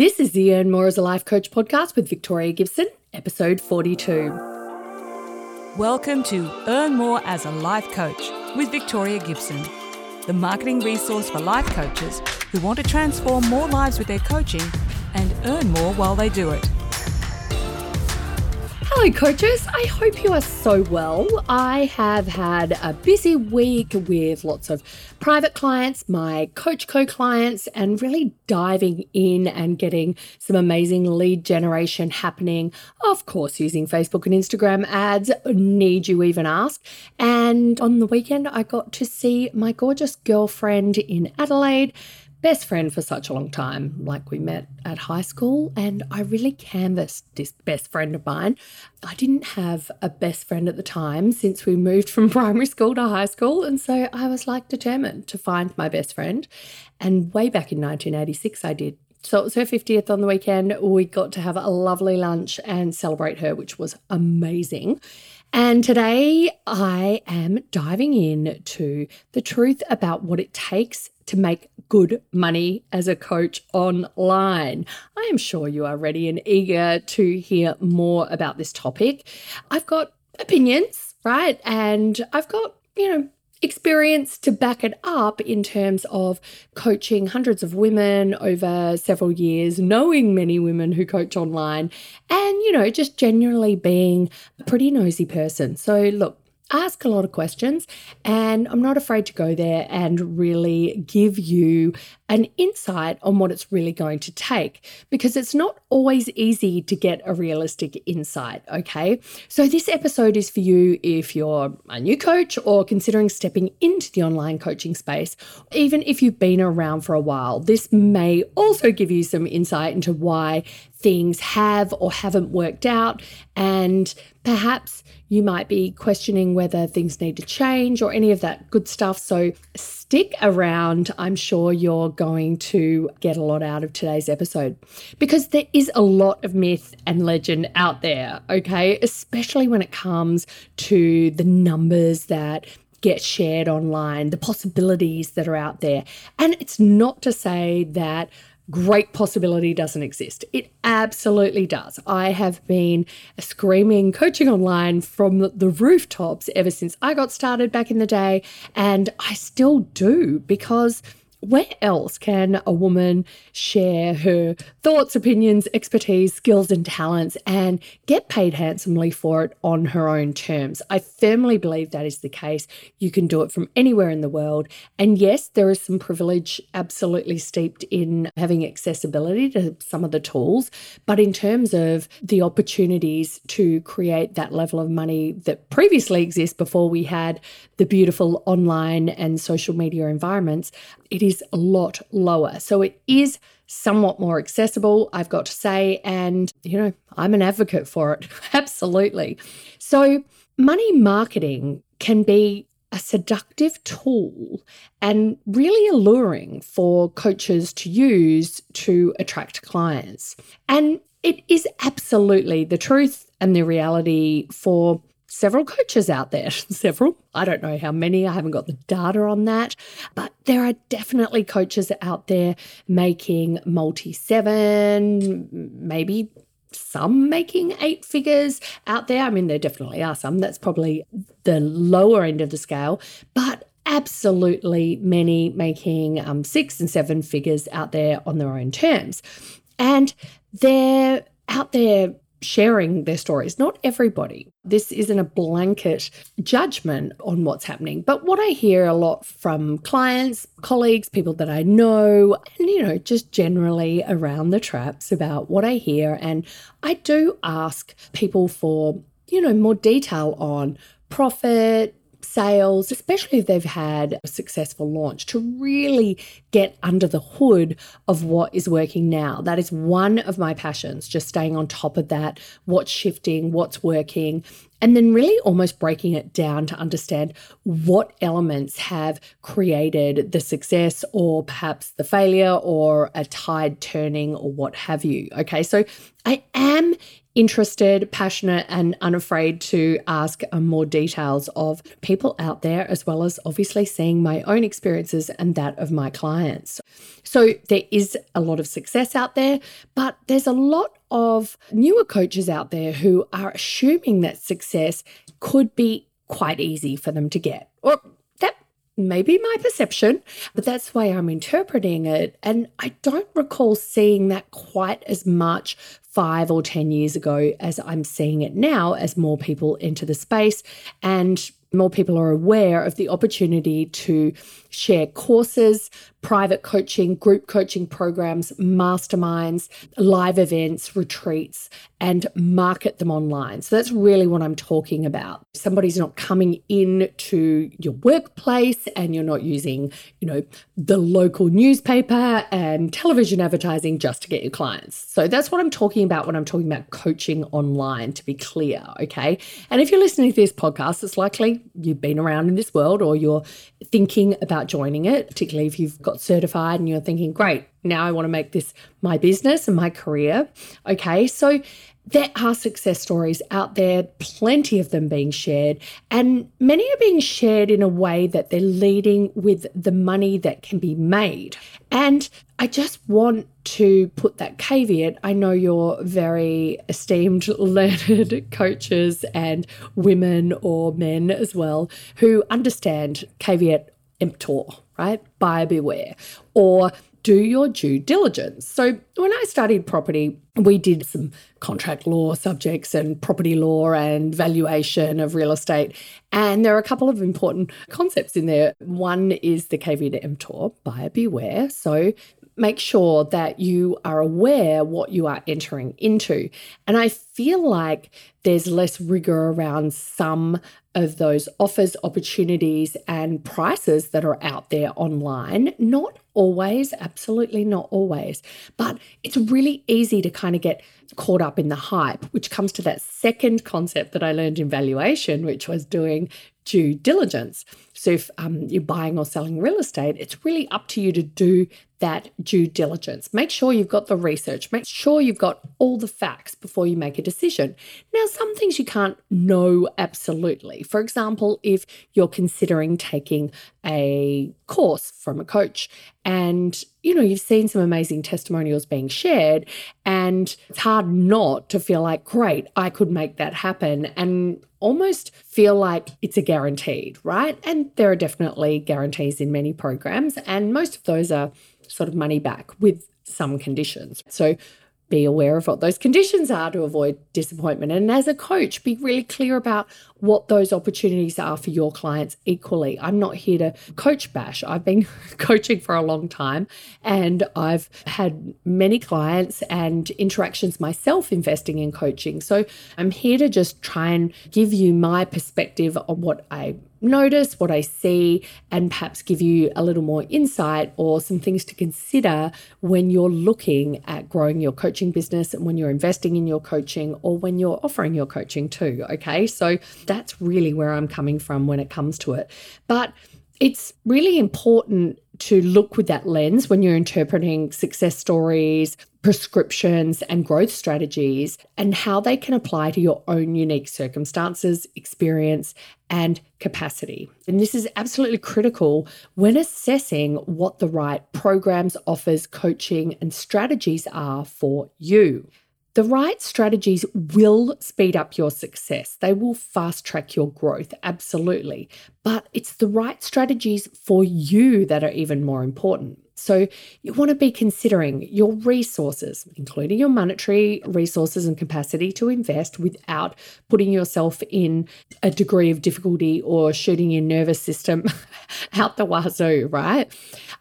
This is the Earn More as a Life Coach podcast with Victoria Gibson, episode 42. Welcome to Earn More as a Life Coach with Victoria Gibson, the marketing resource for life coaches who want to transform more lives with their coaching and earn more while they do it. Hello, coaches. I hope you are so well. I have had a busy week with lots of private clients, my Coach Co clients, and really diving in and getting some amazing lead generation happening. Of course, using Facebook and Instagram ads, need you even ask. And on the weekend, I got to see my gorgeous girlfriend in Adelaide best friend for such a long time. Like we met at high school, and I really canvassed this best friend of mine. I didn't have a best friend at the time since we moved from primary school to high school. And so I was like determined to find my best friend. And way back in 1986, I did. So it was her 50th on the weekend. We got to have a lovely lunch and celebrate her, which was amazing. And today I am diving in to the truth about what it takes to make good money as a coach online. I am sure you are ready and eager to hear more about this topic. I've got opinions, right? And I've got, you know, experience to back it up in terms of coaching hundreds of women over several years, knowing many women who coach online, and, you know, just generally being a pretty nosy person. So, look, ask a lot of questions, and I'm not afraid to go there and really give you an insight on what it's really going to take because it's not always easy to get a realistic insight. Okay. So, this episode is for you if you're a new coach or considering stepping into the online coaching space, even if you've been around for a while. This may also give you some insight into why things have or haven't worked out and perhaps you might be questioning whether things need to change or any of that good stuff. So stick around. I'm sure you're going to get a lot out of today's episode because there is a lot of myth and legend out there, okay? Especially when it comes to the numbers that get shared online, the possibilities that are out there. And it's not to say that great possibility doesn't exist. It absolutely does. I have been screaming coaching online from the rooftops ever since I got started back in the day, and I still do because where else can a woman share her thoughts, opinions, expertise, skills, and talents and get paid handsomely for it on her own terms? I firmly believe that is the case. You can do it from anywhere in the world. And yes, there is some privilege absolutely steeped in having accessibility to some of the tools. But in terms of the opportunities to create that level of money that previously exists before we had the beautiful online and social media environments, it is a lot lower. So it is somewhat more accessible, I've got to say. And, you know, I'm an advocate for it. Absolutely. So, money marketing can be a seductive tool and really alluring for coaches to use to attract clients. And it is absolutely the truth and the reality for several coaches out there. several. I don't know how many. I haven't got the data on that. But there are definitely coaches out there making multi seven, maybe some making eight figures out there. I mean, there definitely are some. That's probably the lower end of the scale. But absolutely many making um, six and seven figures out there on their own terms. And they're out there sharing their stories. Not everybody. This isn't a blanket judgment on what's happening. But what I hear a lot from clients, colleagues, people that I know, and, you know, just generally around the traps about what I hear. And I do ask people for, you know, more detail on profit, sales, especially if they've had a successful launch, to really get under the hood of what is working now. That is one of my passions, just staying on top of that, what's shifting, what's working, and then really almost breaking it down to understand what elements have created the success or perhaps the failure or a tide turning or what have you. Okay, so I am interested, passionate, and unafraid to ask um, more details of people out there, as well as obviously seeing my own experiences and that of my clients. So there is a lot of success out there, but there's a lot of newer coaches out there who are assuming that success could be quite easy for them to get. Or that may be my perception, but that's the way I'm interpreting it. And I don't recall seeing that quite as much five or 10 years ago as I'm seeing it now as more people enter the space and more people are aware of the opportunity to share courses, private coaching, group coaching programs, masterminds, live events, retreats, and market them online. So that's really what I'm talking about. Somebody's not coming in to your workplace and you're not using, you know, the local newspaper and television advertising just to get your clients. So that's what I'm talking about when I'm talking about coaching online, to be clear. Okay. And if you're listening to this podcast, it's likely you've been around in this world or you're thinking about joining it, particularly if you've got certified and you're thinking, great, now I want to make this my business and my career. Okay. So there are success stories out there, plenty of them being shared, and many are being shared in a way that they're leading with the money that can be made. And I just want to put that caveat. I know you're very esteemed, learned coaches and women or men as well who understand caveat emptor, right? Buyer beware. Or do your due diligence. So, when I studied property, we did some contract law subjects and property law and valuation of real estate. And there are a couple of important concepts in there. One is the caveat emptor, buyer beware. So, make sure that you are aware what you are entering into. And I feel like there's less rigor around some of those offers, opportunities, and prices that are out there online. Not always, absolutely not always, but it's really easy to kind of get caught up in the hype, which comes to that second concept that I learned in valuation, which was doing due diligence. So if um, you're buying or selling real estate, it's really up to you to do that due diligence. Make sure you've got the research, make sure you've got all the facts before you make a decision. Now, some things you can't know absolutely. For example, if you're considering taking a course from a coach and you know you've seen some amazing testimonials being shared and it's hard not to feel like great i could make that happen and almost feel like it's a guaranteed right and there are definitely guarantees in many programs and most of those are sort of money back with some conditions so be aware of what those conditions are to avoid disappointment. And as a coach, be really clear about what those opportunities are for your clients equally. I'm not here to coach bash. I've been coaching for a long time and I've had many clients and interactions myself investing in coaching. So I'm here to just try and give you my perspective on what I notice, what I see, and perhaps give you a little more insight or some things to consider when you're looking at growing your coaching business and when you're investing in your coaching or when you're offering your coaching too. Okay. So that's really where I'm coming from when it comes to it. But it's really important to look with that lens when you're interpreting success stories, prescriptions, and growth strategies, and how they can apply to your own unique circumstances, experience, and capacity. And this is absolutely critical when assessing what the right programs, offers, coaching, and strategies are for you. The right strategies will speed up your success. They will fast track your growth, absolutely. But it's the right strategies for you that are even more important. So you want to be considering your resources, including your monetary resources and capacity to invest without putting yourself in a degree of difficulty or shooting your nervous system out the wazoo, right?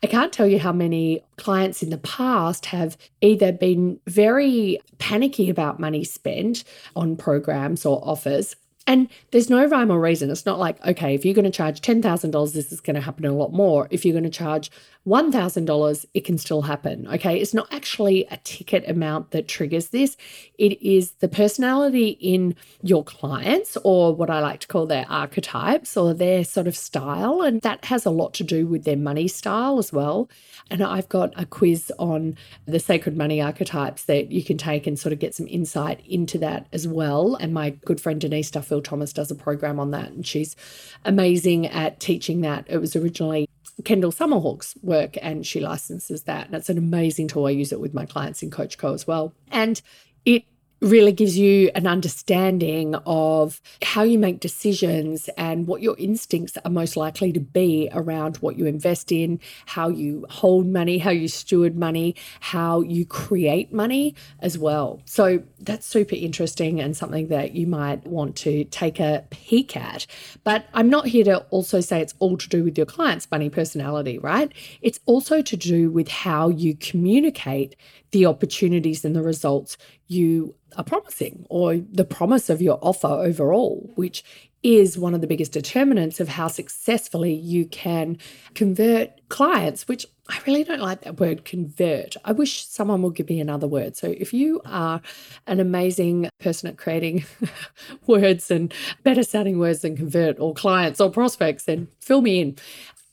I can't tell you how many clients in the past have either been very panicky about money spent on programs or offers and there's no rhyme or reason. It's not like, okay, if you're going to charge $10,000, this is going to happen a lot more. If you're going to charge $1,000, it can still happen. Okay. It's not actually a ticket amount that triggers this, it is the personality in your clients, or what I like to call their archetypes or their sort of style. And that has a lot to do with their money style as well. And I've got a quiz on the sacred money archetypes that you can take and sort of get some insight into that as well. And my good friend Denise Duffield Thomas does a program on that, and she's amazing at teaching that. It was originally Kendall Summerhawk's work, and she licenses that. And it's an amazing tool. I use it with my clients in Coach Co as well. And it really gives you an understanding of how you make decisions and what your instincts are most likely to be around what you invest in, how you hold money, how you steward money, how you create money as well. So that's super interesting and something that you might want to take a peek at. But I'm not here to also say it's all to do with your client's money personality, right? It's also to do with how you communicate the opportunities and the results you are promising or the promise of your offer overall, which is one of the biggest determinants of how successfully you can convert clients, which I really don't like that word convert. I wish someone would give me another word. So if you are an amazing person at creating words and better sounding words than convert or clients or prospects, then fill me in.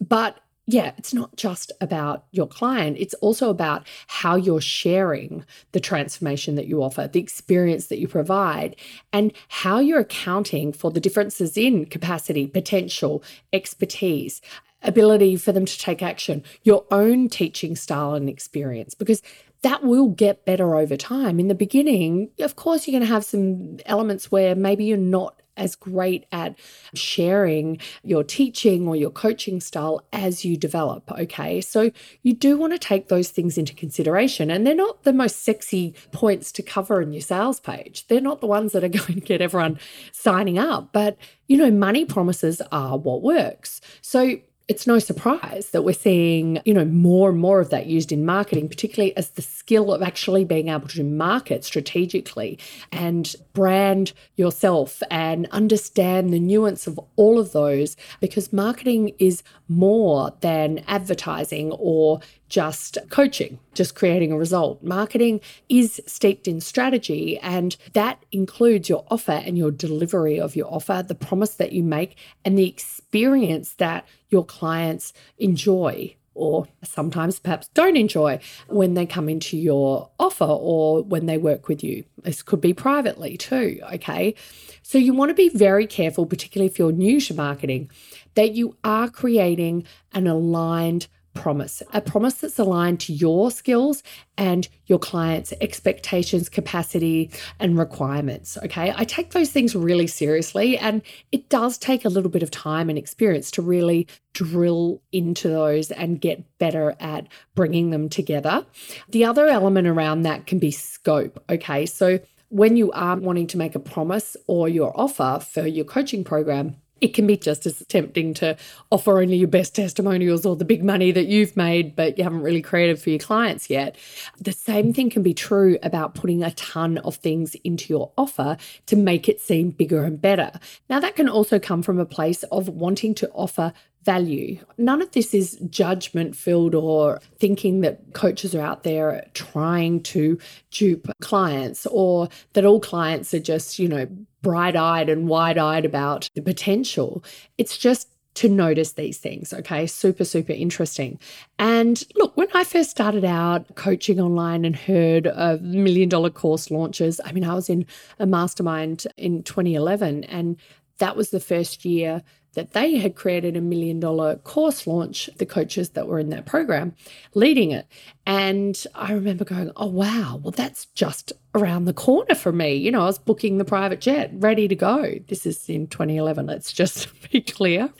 But yeah, it's not just about your client, it's also about how you're sharing the transformation that you offer, the experience that you provide, and how you're accounting for the differences in capacity, potential, expertise, ability for them to take action, your own teaching style and experience, because that will get better over time. In the beginning, of course, you're going to have some elements where maybe you're not as great at sharing your teaching or your coaching style as you develop. Okay. So you do want to take those things into consideration. And they're not the most sexy points to cover in your sales page. They're not the ones that are going to get everyone signing up. But, you know, money promises are what works. So it's no surprise that we're seeing, you know, more and more of that used in marketing, particularly as the skill of actually being able to market strategically and brand yourself and understand the nuance of all of those because marketing is more than advertising or just coaching, just creating a result. Marketing is steeped in strategy, and that includes your offer and your delivery of your offer, the promise that you make, and the experience that your clients enjoy or sometimes perhaps don't enjoy when they come into your offer or when they work with you. This could be privately too, okay? So you want to be very careful, particularly if you're new to marketing, that you are creating an aligned promise, a promise that's aligned to your skills and your client's expectations, capacity, and requirements. Okay. I take those things really seriously, and it does take a little bit of time and experience to really drill into those and get better at bringing them together. The other element around that can be scope. Okay. So when you are wanting to make a promise or your offer for your coaching program, it can be just as tempting to offer only your best testimonials or the big money that you've made, but you haven't really created for your clients yet. The same thing can be true about putting a ton of things into your offer to make it seem bigger and better. Now, that can also come from a place of wanting to offer value. None of this is judgment filled or thinking that coaches are out there trying to dupe clients or that all clients are just, you know, bright eyed and wide eyed about the potential. It's just to notice these things. Okay. Super, super interesting. And look, when I first started out coaching online and heard of million dollar course launches, I mean, I was in a mastermind in 2011 and that was the first year that they had created a million dollar course launch, the coaches that were in that program leading it. And I remember going, oh, wow, well, that's just around the corner for me. You know, I was booking the private jet, ready to go. This is in 2011, let's just be clear.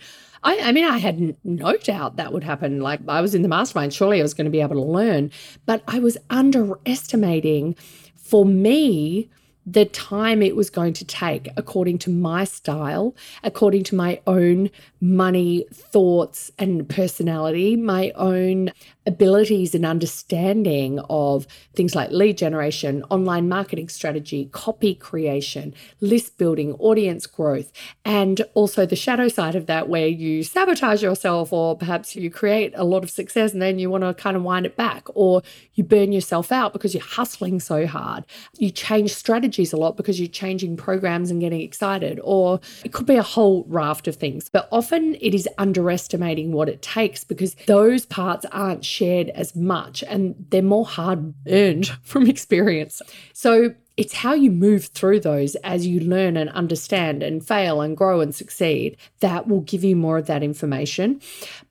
I, I, mean, I had no doubt that would happen. Like, I was in the mastermind, surely I was going to be able to learn, but I was underestimating for me the time it was going to take according to my style, according to my own money thoughts and personality, my own abilities and understanding of things like lead generation, online marketing strategy, copy creation, list building, audience growth, and also the shadow side of that where you sabotage yourself or perhaps you create a lot of success and then you want to kind of wind it back or you burn yourself out because you're hustling so hard. You change strategies a lot because you're changing programs and getting excited or it could be a whole raft of things. But often it is underestimating what it takes because those parts aren't shared as much and they're more hard earned from experience. So it's how you move through those as you learn and understand and fail and grow and succeed that will give you more of that information.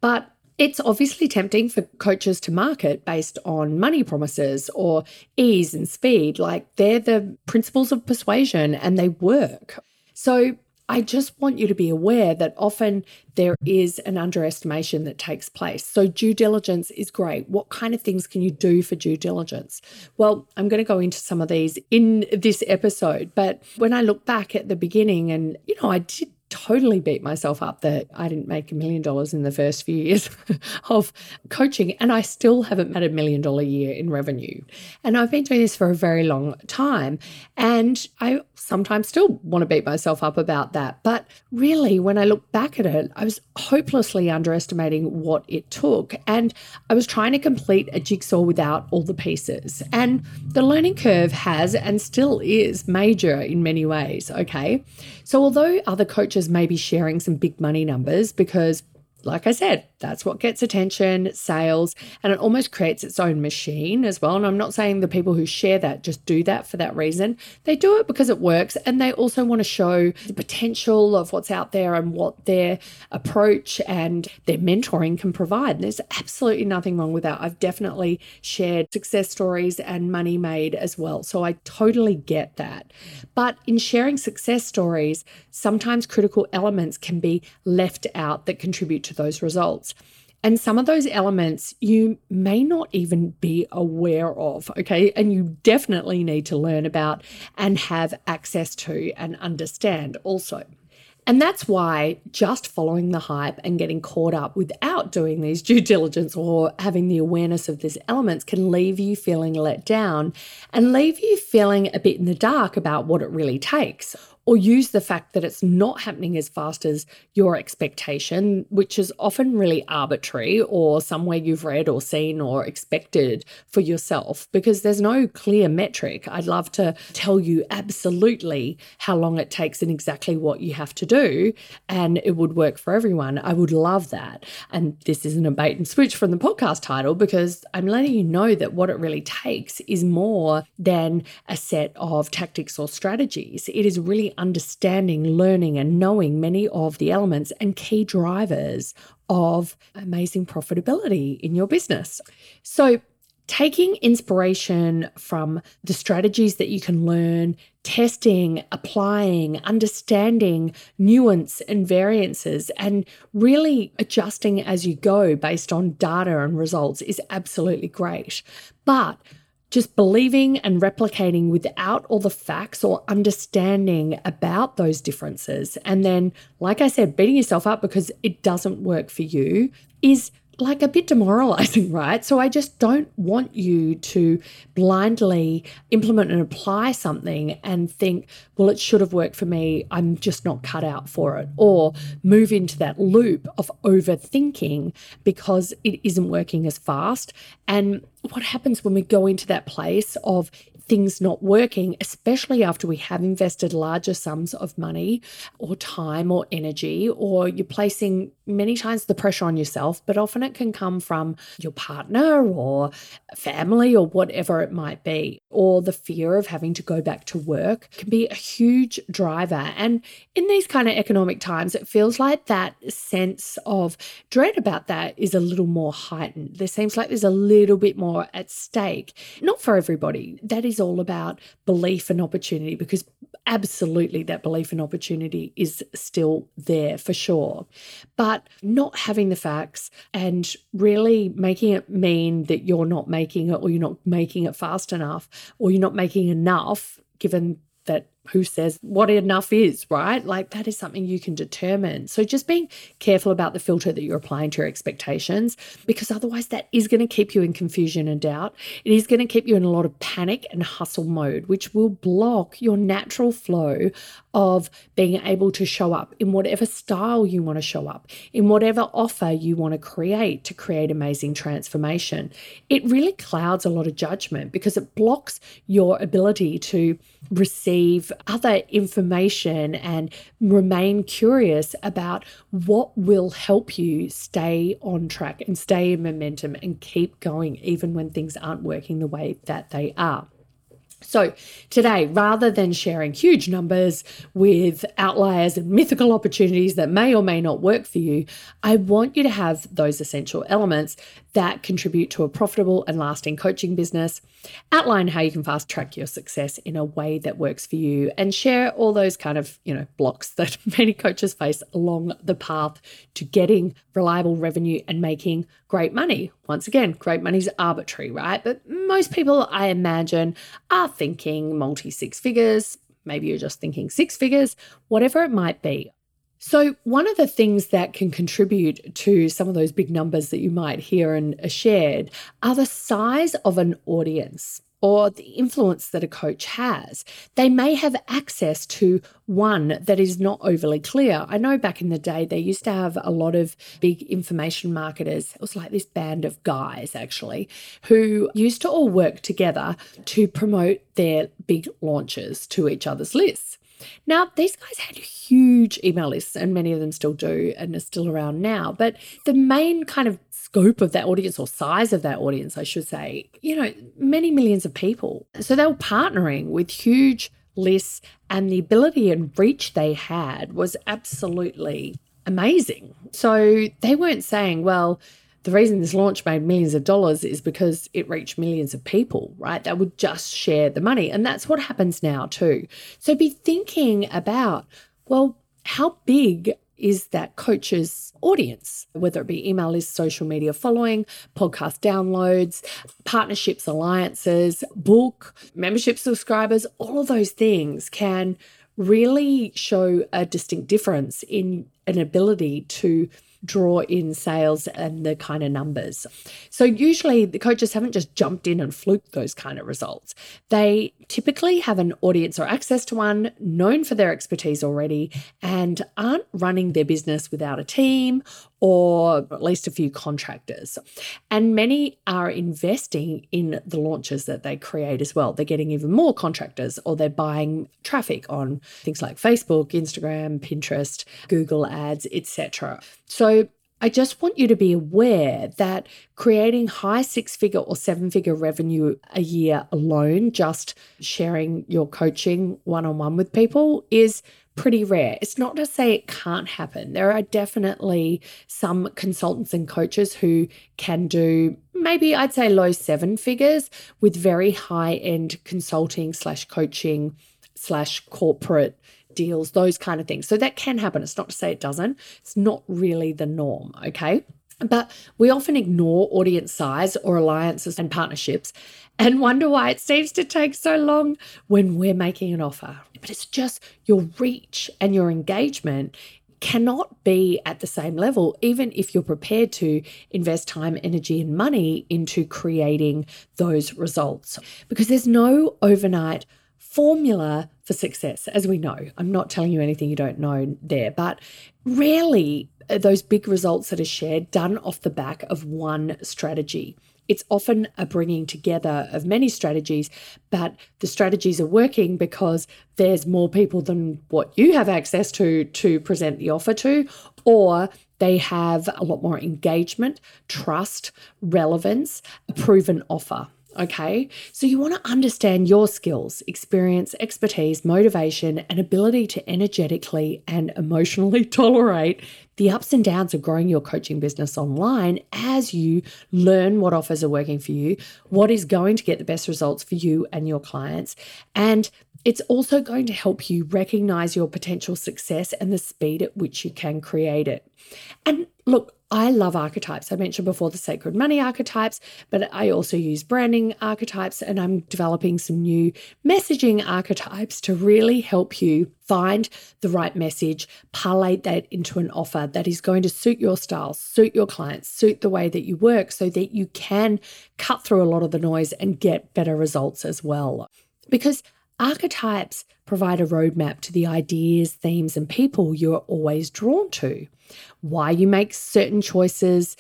But it's obviously tempting for coaches to market based on money promises or ease and speed. Like they're the principles of persuasion and they work. So I just want you to be aware that often there is an underestimation that takes place. So, due diligence is great. What kind of things can you do for due diligence? Well, I'm going to go into some of these in this episode. But when I look back at the beginning, and you know, I did totally beat myself up that I didn't make a million dollars in the first few years of coaching, and I still haven't made a million dollar year in revenue. And I've been doing this for a very long time, and I sometimes still want to beat myself up about that. But really, when I look back at it, I was hopelessly underestimating what it took, and I was trying to complete a jigsaw without all the pieces. And the learning curve has and still is major in many ways. Okay. So, although other coaches may be sharing some big money numbers because like I said, that's what gets attention, sales, and it almost creates its own machine as well. And I'm not saying the people who share that just do that for that reason. They do it because it works and they also want to show the potential of what's out there and what their approach and their mentoring can provide. There's absolutely nothing wrong with that. I've definitely shared success stories and money made as well. So I totally get that. But in sharing success stories, sometimes critical elements can be left out that contribute those results. And some of those elements you may not even be aware of, okay? And you definitely need to learn about and have access to and understand also. And that's why just following the hype and getting caught up without doing these due diligence or having the awareness of these elements can leave you feeling let down and leave you feeling a bit in the dark about what it really takes or use the fact that it's not happening as fast as your expectation, which is often really arbitrary or somewhere you've read or seen or expected for yourself because there's no clear metric. I'd love to tell you absolutely how long it takes and exactly what you have to do, and it would work for everyone. I would love that. And this isn't a bait and switch from the podcast title because I'm letting you know that what it really takes is more than a set of tactics or strategies. It is really understanding, learning, and knowing many of the elements and key drivers of amazing profitability in your business. So, taking inspiration from the strategies that you can learn, testing, applying, understanding nuance and variances, and really adjusting as you go based on data and results is absolutely great. But just believing and replicating without all the facts or understanding about those differences. And then, like I said, beating yourself up because it doesn't work for you is like a bit demoralizing, right? So I just don't want you to blindly implement and apply something and think, well, it should have worked for me. I'm just not cut out for it. Or move into that loop of overthinking because it isn't working as fast. And what happens when we go into that place of things not working, especially after we have invested larger sums of money or time or energy, or you're placing many times the pressure on yourself, but often it can come from your partner or family or whatever it might be, or the fear of having to go back to work can be a huge driver. And in these kind of economic times, it feels like that sense of dread about that is a little more heightened. There seems like there's a little bit more at stake. Not for everybody. That is all about belief and opportunity because absolutely that belief and opportunity is still there for sure. But not having the facts and really making it mean that you're not making it or you're not making it fast enough or you're not making enough given that who says what enough is, right? Like that is something you can determine. So just being careful about the filter that you're applying to your expectations, because otherwise that is going to keep you in confusion and doubt. It is going to keep you in a lot of panic and hustle mode, which will block your natural flow of being able to show up in whatever style you want to show up, in whatever offer you want to create to create amazing transformation. It really clouds a lot of judgment because it blocks your ability to receive other information and remain curious about what will help you stay on track and stay in momentum and keep going even when things aren't working the way that they are. So, today, rather than sharing huge numbers with outliers and mythical opportunities that may or may not work for you, I want you to have those essential elements that contribute to a profitable and lasting coaching business, outline how you can fast track your success in a way that works for you, and share all those kind of, you know, blocks that many coaches face along the path to getting reliable revenue and making great money. Once again, great money is arbitrary, right? But most people, I imagine, are thinking multi six figures. Maybe you're just thinking six figures, whatever it might be. So, one of the things that can contribute to some of those big numbers that you might hear and are shared are the size of an audience or the influence that a coach has. They may have access to one that is not overly clear. I know back in the day, they used to have a lot of big information marketers. It was like this band of guys, actually, who used to all work together to promote their big launches to each other's lists. Now, these guys had huge email lists, and many of them still do and are still around now. But the main kind of scope of that audience or size of that audience, I should say, you know, many millions of people. So they were partnering with huge lists, and the ability and reach they had was absolutely amazing. So they weren't saying, well, the reason this launch made millions of dollars is because it reached millions of people, right? That would just share the money. And that's what happens now, too. So be thinking about, well, how big is that coach's audience, whether it be email list, social media following, podcast downloads, partnerships, alliances, book, membership subscribers, all of those things can really show a distinct difference in an ability to draw in sales and the kind of numbers. So usually the coaches haven't just jumped in and fluked those kind of results. They typically have an audience or access to one known for their expertise already and aren't running their business without a team or at least a few contractors. And many are investing in the launches that they create as well. They're getting even more contractors or they're buying traffic on things like Facebook, Instagram, Pinterest, Google Ads, etc. So I just want you to be aware that creating high six figure or seven figure revenue a year alone, just sharing your coaching one on one with people, is pretty rare. It's not to say it can't happen. There are definitely some consultants and coaches who can do maybe I'd say low seven figures with very high end consulting slash coaching slash corporate deals, those kind of things. So that can happen. It's not to say it doesn't. It's not really the norm, okay? But we often ignore audience size or alliances and partnerships and wonder why it seems to take so long when we're making an offer. But it's just your reach and your engagement cannot be at the same level, even if you're prepared to invest time, energy, and money into creating those results. Because there's no overnight formula for success, as we know. I'm not telling you anything you don't know there, but rarely those big results that are shared done off the back of one strategy. It's often a bringing together of many strategies, but the strategies are working because there's more people than what you have access to to present the offer to, or they have a lot more engagement, trust, relevance, a proven offer. Okay, so you want to understand your skills, experience, expertise, motivation, and ability to energetically and emotionally tolerate the ups and downs of growing your coaching business online as you learn what offers are working for you, what is going to get the best results for you and your clients. And it's also going to help you recognize your potential success and the speed at which you can create it. And look, I love archetypes. I mentioned before the sacred money archetypes, but I also use branding archetypes and I'm developing some new messaging archetypes to really help you find the right message, parlay that into an offer that is going to suit your style, suit your clients, suit the way that you work so that you can cut through a lot of the noise and get better results as well. Because Archetypes provide a roadmap to the ideas, themes, and people you're always drawn to. Why you make certain choices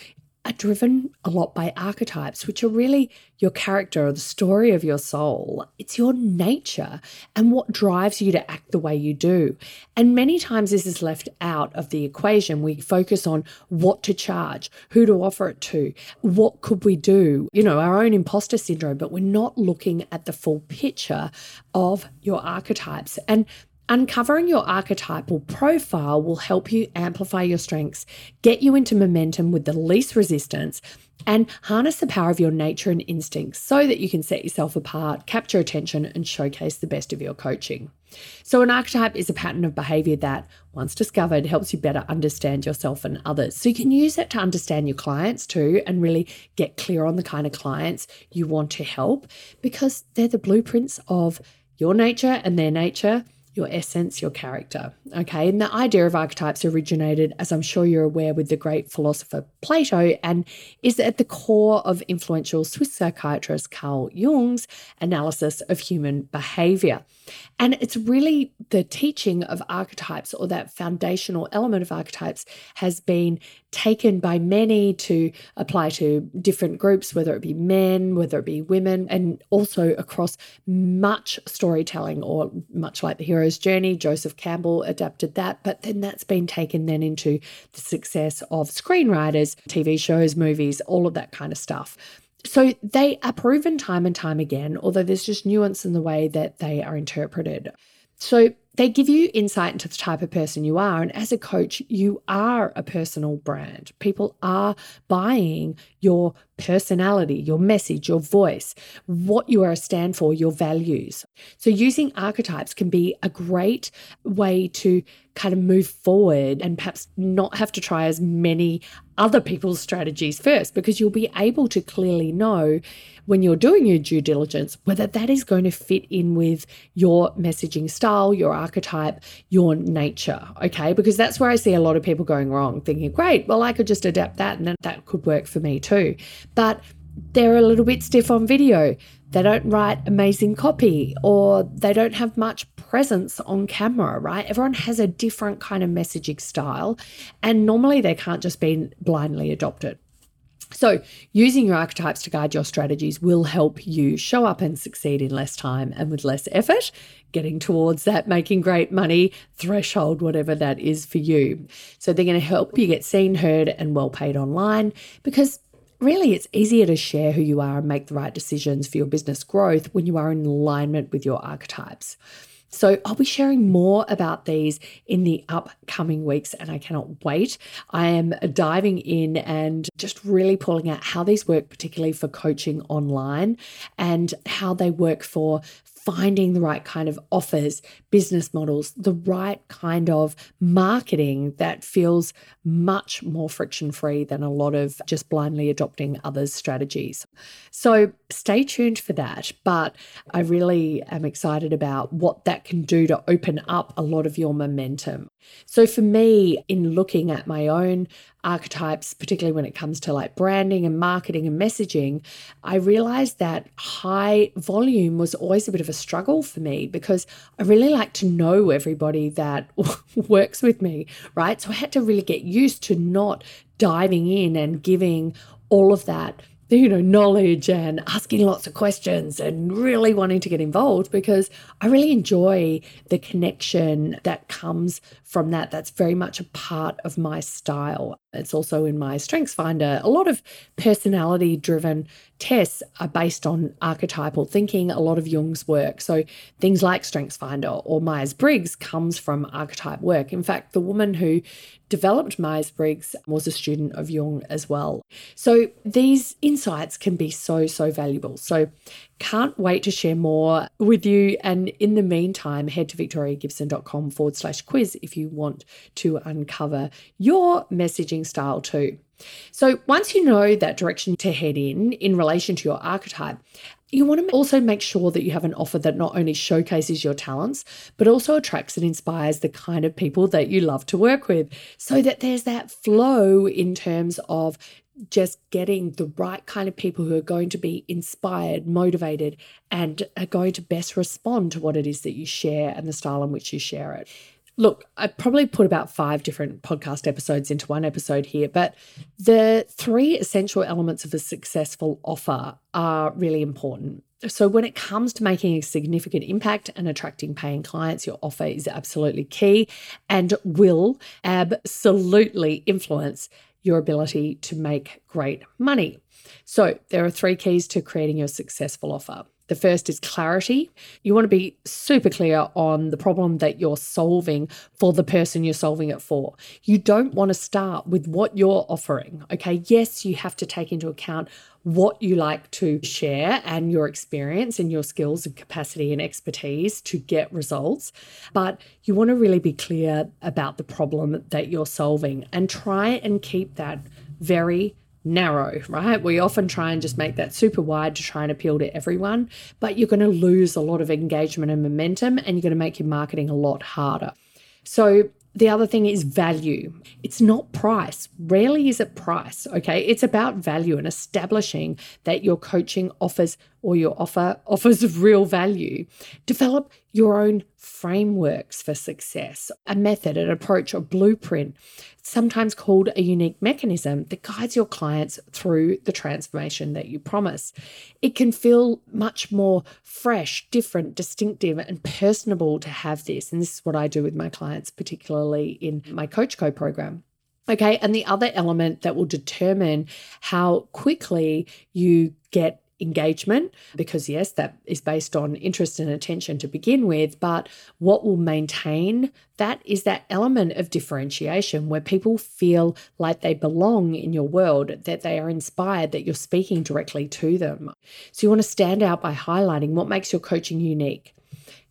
are driven a lot by archetypes, which are really your character or the story of your soul. It's your nature and what drives you to act the way you do. And many times this is left out of the equation. We focus on what to charge, who to offer it to, what could we do, you know, our own imposter syndrome, but we're not looking at the full picture of your archetypes. And Uncovering your archetypal profile will help you amplify your strengths, get you into momentum with the least resistance, and harness the power of your nature and instincts so that you can set yourself apart, capture attention, and showcase the best of your coaching. So, an archetype is a pattern of behavior that, once discovered, helps you better understand yourself and others. So, you can use it to understand your clients too and really get clear on the kind of clients you want to help because they're the blueprints of your nature and their nature your essence, your character. Okay. And the idea of archetypes originated, as I'm sure you're aware, with the great philosopher Plato and is at the core of influential Swiss psychiatrist Carl Jung's analysis of human behavior. And it's really the teaching of archetypes or that foundational element of archetypes has been taken by many to apply to different groups, whether it be men, whether it be women, and also across much storytelling or much like the hero's journey. Joseph Campbell adapted that, but then that's been taken then into the success of screenwriters, TV shows, movies, all of that kind of stuff. So they are proven time and time again, although there's just nuance in the way that they are interpreted. So they give you insight into the type of person you are. And as a coach, you are a personal brand. People are buying your personality, your message, your voice, what you are a stand for, your values. So using archetypes can be a great way to kind of move forward and perhaps not have to try as many other people's strategies first because you'll be able to clearly know when you're doing your due diligence whether that is going to fit in with your messaging style, your archetype, your nature. Okay. Because that's where I see a lot of people going wrong, thinking, great, well, I could just adapt that and then that could work for me too. But they're a little bit stiff on video. They don't write amazing copy or they don't have much presence on camera, right? Everyone has a different kind of messaging style, and normally they can't just be blindly adopted. So, using your archetypes to guide your strategies will help you show up and succeed in less time and with less effort, getting towards that making great money threshold, whatever that is for you. So, they're going to help you get seen, heard, and well paid online because really it's easier to share who you are and make the right decisions for your business growth when you are in alignment with your archetypes. So I'll be sharing more about these in the upcoming weeks, and I cannot wait. I am diving in and just really pulling out how these work, particularly for coaching online, and how they work for finding the right kind of offers, business models, the right kind of marketing that feels much more friction free than a lot of just blindly adopting others' strategies. So stay tuned for that. But I really am excited about what that can do to open up a lot of your momentum. So for me, in looking at my own archetypes, particularly when it comes to like branding and marketing and messaging, I realized that high volume was always a bit of a struggle for me because I really like to know everybody that works with me, right? So I had to really get used to not diving in and giving all of that you know, knowledge and asking lots of questions and really wanting to get involved because I really enjoy the connection that comes from that. That's very much a part of my style. It's also in my Strengths Finder. A lot of personality driven tests are based on archetypal thinking, a lot of Jung's work. So things like Strengths Finder or Myers Briggs comes from archetype work. In fact, the woman who developed Myers Briggs was a student of Jung as well. So these insights can be so, so valuable. So Can't wait to share more with you. And in the meantime, head to victoriagibson.com forward slash quiz if you want to uncover your messaging style too. So, once you know that direction to head in in relation to your archetype, you want to also make sure that you have an offer that not only showcases your talents, but also attracts and inspires the kind of people that you love to work with so that there's that flow in terms of just getting the right kind of people who are going to be inspired, motivated, and are going to best respond to what it is that you share and the style in which you share it. Look, I probably put about five different podcast episodes into one episode here, but the three essential elements of a successful offer are really important. So, when it comes to making a significant impact and attracting paying clients, your offer is absolutely key and will absolutely influence your ability to make great money. So, there are three keys to creating your successful offer. The first is clarity. You want to be super clear on the problem that you're solving for the person you're solving it for. You don't want to start with what you're offering. Okay. Yes, you have to take into account what you like to share and your experience and your skills and capacity and expertise to get results. But you want to really be clear about the problem that you're solving and try and keep that very narrow, right? We often try and just make that super wide to try and appeal to everyone, but you're going to lose a lot of engagement and momentum and you're going to make your marketing a lot harder. So, the other thing is value. It's not price. Rarely is it price, okay? It's about value and establishing that your coaching offers or your offer offers real value. Develop your own frameworks for success, a method, an approach, a blueprint, sometimes called a unique mechanism that guides your clients through the transformation that you promise. It can feel much more fresh, different, distinctive, and personable to have this. And this is what I do with my clients, particularly in my Coach Co program. Okay. And the other element that will determine how quickly you get engagement because yes that is based on interest and attention to begin with but what will maintain that is that element of differentiation where people feel like they belong in your world that they are inspired that you're speaking directly to them. So you want to stand out by highlighting what makes your coaching unique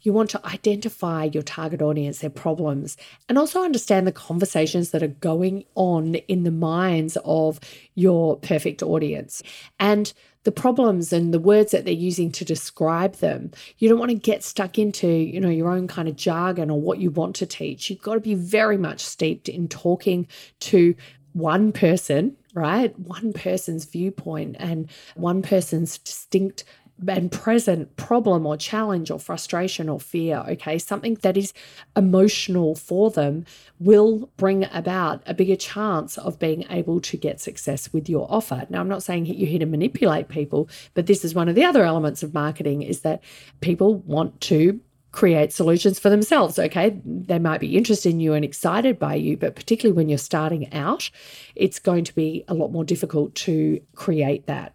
you want to identify your target audience, their problems, and also understand the conversations that are going on in the minds of your perfect audience. And the problems and the words that they're using to describe them. You don't want to get stuck into, you know, your own kind of jargon or what you want to teach. You've got to be very much steeped in talking to one person, right? One person's viewpoint and one person's distinct and present problem or challenge or frustration or fear, okay, something that is emotional for them will bring about a bigger chance of being able to get success with your offer. Now, I'm not saying you're here to manipulate people, but this is one of the other elements of marketing is that people want to create solutions for themselves. Okay. They might be interested in you and excited by you, but particularly when you're starting out, it's going to be a lot more difficult to create that.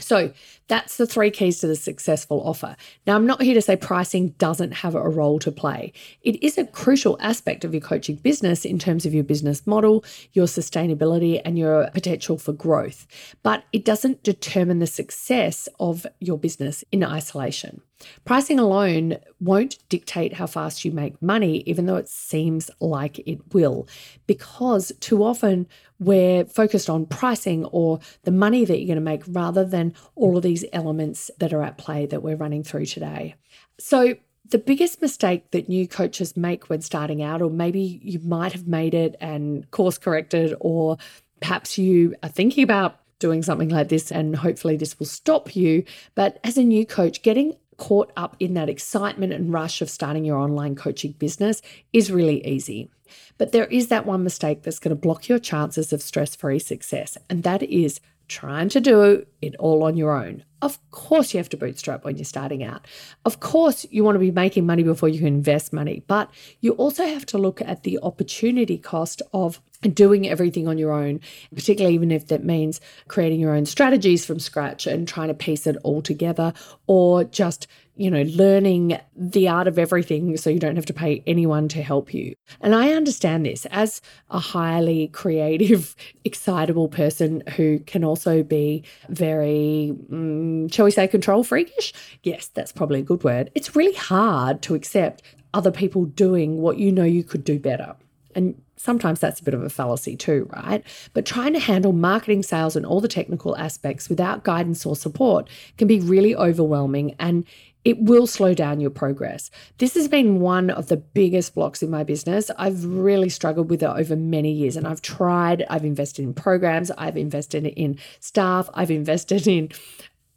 So that's the three keys to the successful offer. Now, I'm not here to say pricing doesn't have a role to play. It is a crucial aspect of your coaching business in terms of your business model, your sustainability, and your potential for growth. But it doesn't determine the success of your business in isolation. Pricing alone won't dictate how fast you make money, even though it seems like it will, because too often we're focused on pricing or the money that you're going to make rather than all of these elements that are at play that we're running through today. So, the biggest mistake that new coaches make when starting out, or maybe you might have made it and course corrected, or perhaps you are thinking about doing something like this and hopefully this will stop you. But as a new coach, getting caught up in that excitement and rush of starting your online coaching business is really easy. But there is that one mistake that's going to block your chances of stress free success, and that is trying to do it all on your own. Of course, you have to bootstrap when you're starting out. Of course, you want to be making money before you can invest money, but you also have to look at the opportunity cost of doing everything on your own, particularly even if that means creating your own strategies from scratch and trying to piece it all together, or just you know, learning the art of everything so you don't have to pay anyone to help you. And I understand this as a highly creative, excitable person who can also be very, um, shall we say, control freakish. Yes, that's probably a good word. It's really hard to accept other people doing what you know you could do better. And sometimes that's a bit of a fallacy too, right? But trying to handle marketing, sales, and all the technical aspects without guidance or support can be really overwhelming and it will slow down your progress. This has been one of the biggest blocks in my business. I've really struggled with it over many years and I've tried, I've invested in programs, I've invested in staff, I've invested in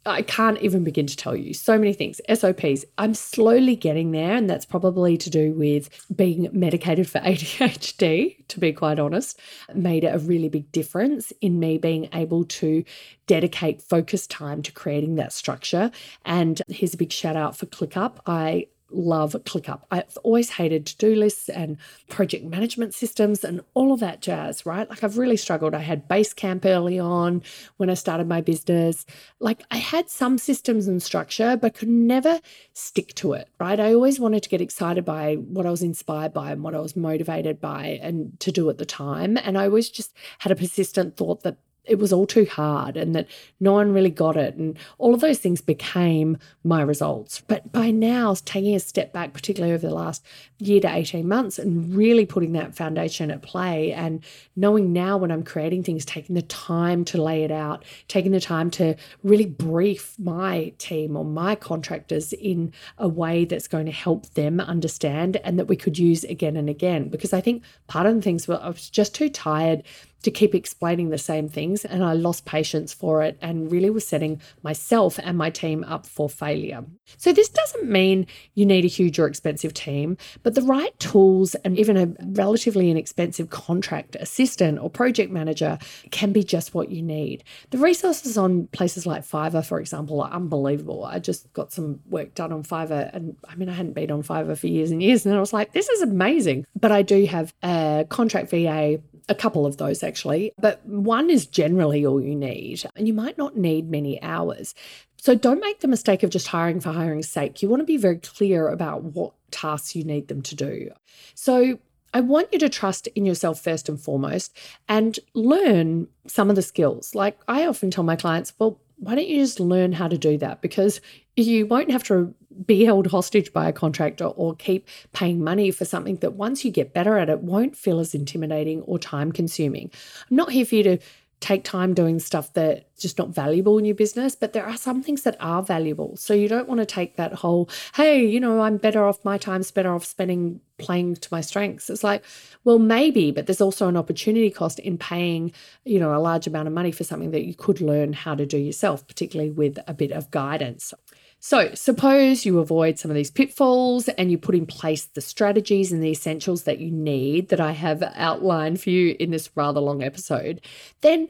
I can't even begin to tell you so many things. SOPs. I'm slowly getting there, and that's probably to do with being medicated for ADHD, to be quite honest, made a really big difference in me being able to dedicate focused time to creating that structure. And here's a big shout out for ClickUp. I love ClickUp. I've always hated to do lists and project management systems and all of that jazz, right? Like I've really struggled. I had Basecamp early on when I started my business. Like I had some systems and structure, but could never stick to it, right? I always wanted to get excited by what I was inspired by and what I was motivated by and to do at the time. And I always just had a persistent thought that it was all too hard and that no one really got it. And all of those things became my results. But by now, taking a step back, particularly over the last year to 18 months, and really putting that foundation at play and knowing now when I'm creating things, taking the time to lay it out, taking the time to really brief my team or my contractors in a way that's going to help them understand and that we could use again and again. Because I think part of the things were I was just too tired to keep explaining the same things. And I lost patience for it and really was setting myself and my team up for failure. So, this doesn't mean you need a huge or expensive team, but the right tools and even a relatively inexpensive contract assistant or project manager can be just what you need. The resources on places like Fiverr, for example, are unbelievable. I just got some work done on Fiverr, and I mean, I hadn't been on Fiverr for years and years, and I was like, this is amazing. But I do have a contract VA a couple of those actually, but one is generally all you need, and you might not need many hours. So don't make the mistake of just hiring for hiring's sake. You want to be very clear about what tasks you need them to do. So I want you to trust in yourself first and foremost and learn some of the skills. Like I often tell my clients, well, why don't you just learn how to do that? Because you won't have to be held hostage by a contractor or keep paying money for something that once you get better at it won't feel as intimidating or time consuming. I'm not here for you to take time doing stuff that's just not valuable in your business, but there are some things that are valuable. So you don't want to take that whole, hey, you know, I'm better off, my time's better off spending playing to my strengths. It's like, well, maybe, but there's also an opportunity cost in paying, you know, a large amount of money for something that you could learn how to do yourself, particularly with a bit of guidance. So, suppose you avoid some of these pitfalls and you put in place the strategies and the essentials that you need that I have outlined for you in this rather long episode. Then,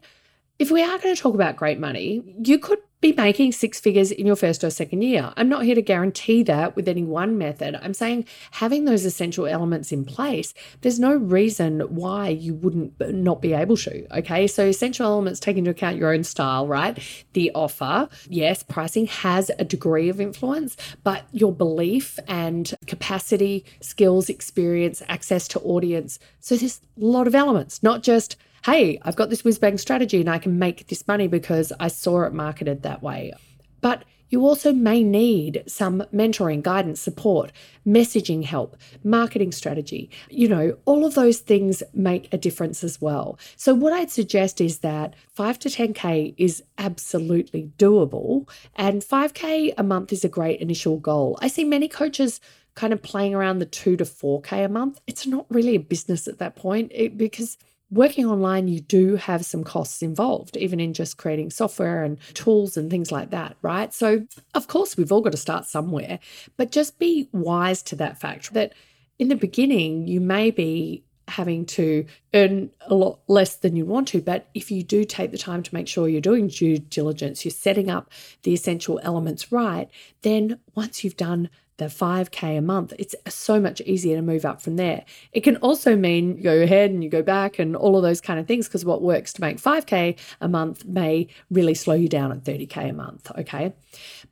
if we are going to talk about great money, you could be making six figures in your first or second year. I'm not here to guarantee that with any one method. I'm saying having those essential elements in place, there's no reason why you wouldn't not be able to. Okay. So, essential elements take into account your own style, right? The offer, yes, pricing has a degree of influence, but your belief and capacity, skills, experience, access to audience. So, there's a lot of elements, not just hey, I've got this whiz bang strategy and I can make this money because I saw it marketed that way. But you also may need some mentoring, guidance, support, messaging help, marketing strategy. You know, all of those things make a difference as well. So, what I'd suggest is that 5 to 10K is absolutely doable, and 5K a month is a great initial goal. I see many coaches kind of playing around the 2 to 4K a month. It's not really a business at that point it, because working online, you do have some costs involved, even in just creating software and tools and things like that, right? So, of course, we've all got to start somewhere, but just be wise to that fact that in the beginning, you may be having to earn a lot less than you want to. But if you do take the time to make sure you're doing due diligence, you're setting up the essential elements right, then once you've done the 5K a month, it's so much easier to move up from there. It can also mean you go ahead and you go back and all of those kind of things because what works to make 5K a month may really slow you down at 30K a month. Okay.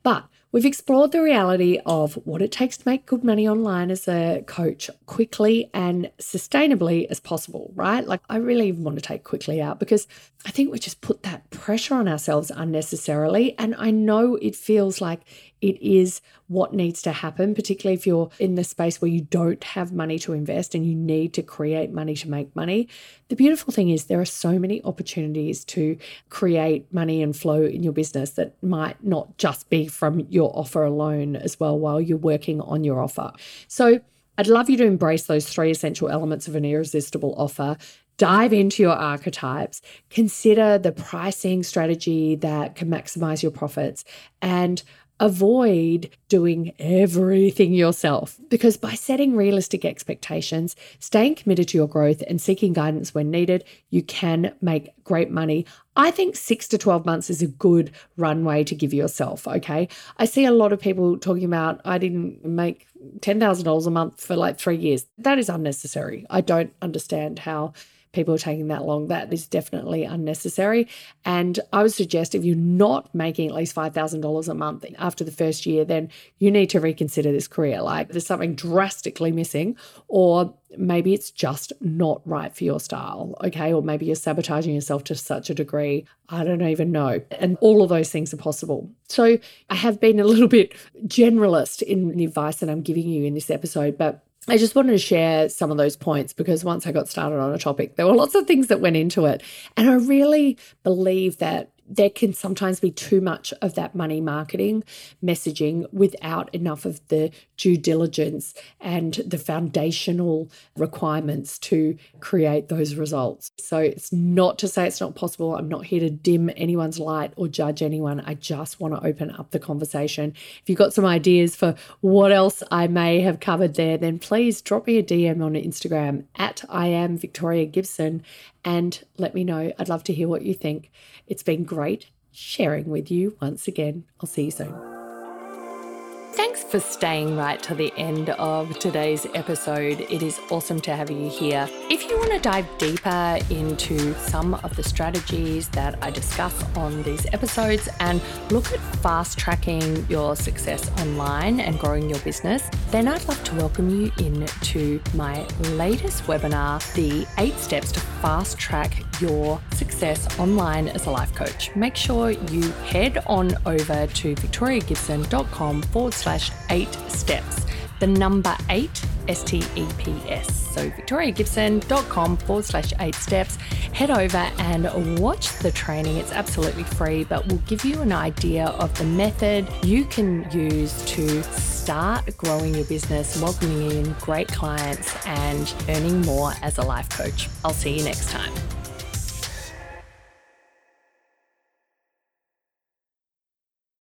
But We've explored the reality of what it takes to make good money online as a coach quickly and sustainably as possible, right? Like, I really want to take quickly out because I think we just put that pressure on ourselves unnecessarily. And I know it feels like it is what needs to happen, particularly if you're in the space where you don't have money to invest and you need to create money to make money. The beautiful thing is, there are so many opportunities to create money and flow in your business that might not just be from your offer alone as well while you're working on your offer. So, I'd love you to embrace those three essential elements of an irresistible offer dive into your archetypes, consider the pricing strategy that can maximize your profits, and avoid doing everything yourself because by setting realistic expectations, staying committed to your growth, and seeking guidance when needed, you can make great money. I think six to 12 months is a good runway to give yourself. Okay. I see a lot of people talking about, I didn't make $10,000 a month for like three years. That is unnecessary. I don't understand how people are taking that long. That is definitely unnecessary. And I would suggest if you're not making at least $5,000 a month after the first year, then you need to reconsider this career. Like there's something drastically missing, or maybe it's just not right for your style. Okay. Or maybe you're sabotaging yourself to such a degree. I don't even know. And all of those things are possible. So I have been a little bit generalist in the advice that I'm giving you in this episode, but I just wanted to share some of those points because once I got started on a topic, there were lots of things that went into it. And I really believe that there can sometimes be too much of that money marketing messaging without enough of the due diligence and the foundational requirements to create those results. So it's not to say it's not possible. I'm not here to dim anyone's light or judge anyone. I just want to open up the conversation. If you've got some ideas for what else I may have covered there, then please drop me a DM on Instagram at I am Victoria Gibson and let me know. I'd love to hear what you think. It's been great sharing with you once again. I'll see you soon. Thanks for staying right to the end of today's episode. It is awesome to have you here. If you want to dive deeper into some of the strategies that I discuss on these episodes and look at fast tracking your success online and growing your business, then I'd love to welcome you into my latest webinar, The Eight Steps to Fast Track Your Success Online as a Life Coach. Make sure you head on over to victoriagibson.com forward slash eight steps. The number eight, S T E P S. So victoriagibson.com forward slash eight steps. Head over and watch the training. It's absolutely free, but will give you an idea of the method you can use to start growing your business, welcoming in great clients, and earning more as a life coach. I'll see you next time.